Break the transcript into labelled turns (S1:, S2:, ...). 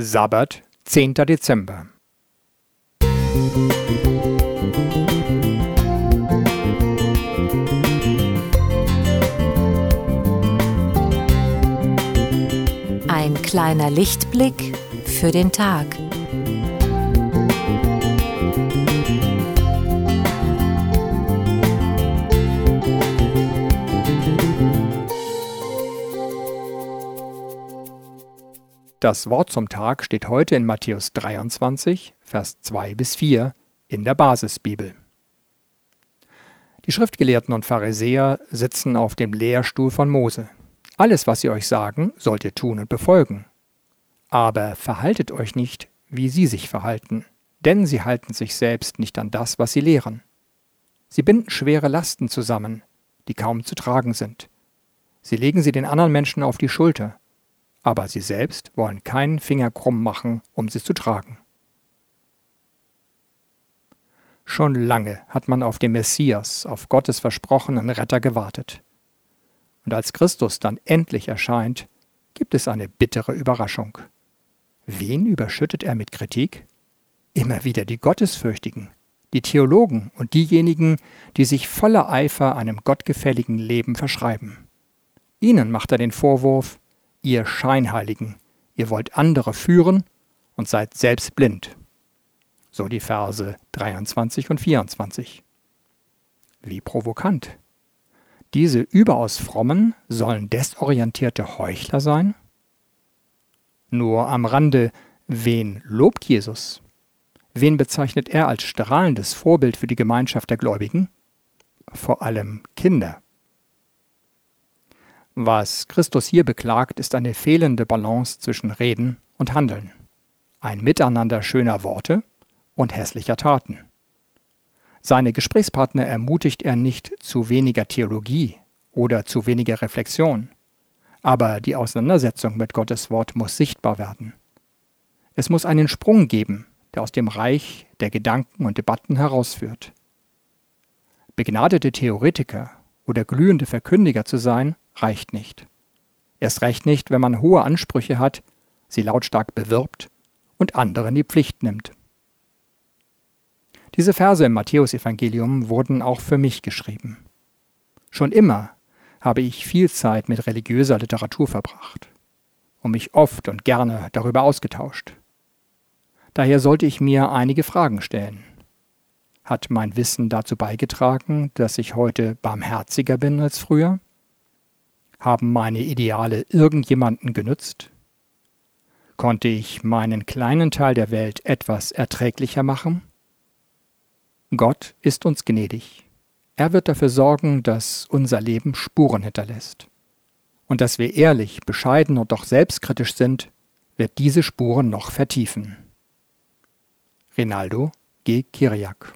S1: Sabbat, 10. Dezember.
S2: Ein kleiner Lichtblick für den Tag.
S1: Das Wort zum Tag steht heute in Matthäus 23, Vers 2 bis 4 in der Basisbibel. Die Schriftgelehrten und Pharisäer sitzen auf dem Lehrstuhl von Mose. Alles, was sie euch sagen, sollt ihr tun und befolgen. Aber verhaltet euch nicht, wie sie sich verhalten, denn sie halten sich selbst nicht an das, was sie lehren. Sie binden schwere Lasten zusammen, die kaum zu tragen sind. Sie legen sie den anderen Menschen auf die Schulter aber sie selbst wollen keinen Finger krumm machen, um sie zu tragen. Schon lange hat man auf den Messias, auf Gottes versprochenen Retter gewartet. Und als Christus dann endlich erscheint, gibt es eine bittere Überraschung. Wen überschüttet er mit Kritik? Immer wieder die Gottesfürchtigen, die Theologen und diejenigen, die sich voller Eifer einem gottgefälligen Leben verschreiben. Ihnen macht er den Vorwurf, ihr Scheinheiligen, ihr wollt andere führen und seid selbst blind. So die Verse 23 und 24. Wie provokant. Diese überaus frommen sollen desorientierte Heuchler sein? Nur am Rande, wen lobt Jesus? Wen bezeichnet er als strahlendes Vorbild für die Gemeinschaft der Gläubigen? Vor allem Kinder. Was Christus hier beklagt, ist eine fehlende Balance zwischen Reden und Handeln, ein Miteinander schöner Worte und hässlicher Taten. Seine Gesprächspartner ermutigt er nicht zu weniger Theologie oder zu weniger Reflexion, aber die Auseinandersetzung mit Gottes Wort muss sichtbar werden. Es muss einen Sprung geben, der aus dem Reich der Gedanken und Debatten herausführt. Begnadete Theoretiker oder glühende Verkündiger zu sein, reicht nicht. Erst recht nicht, wenn man hohe Ansprüche hat, sie lautstark bewirbt und anderen die Pflicht nimmt. Diese Verse im Matthäusevangelium wurden auch für mich geschrieben. Schon immer habe ich viel Zeit mit religiöser Literatur verbracht und mich oft und gerne darüber ausgetauscht. Daher sollte ich mir einige Fragen stellen. Hat mein Wissen dazu beigetragen, dass ich heute barmherziger bin als früher? Haben meine Ideale irgendjemanden genützt? Konnte ich meinen kleinen Teil der Welt etwas erträglicher machen? Gott ist uns gnädig. Er wird dafür sorgen, dass unser Leben Spuren hinterlässt. Und dass wir ehrlich, bescheiden und doch selbstkritisch sind, wird diese Spuren noch vertiefen. Rinaldo G. Kiriak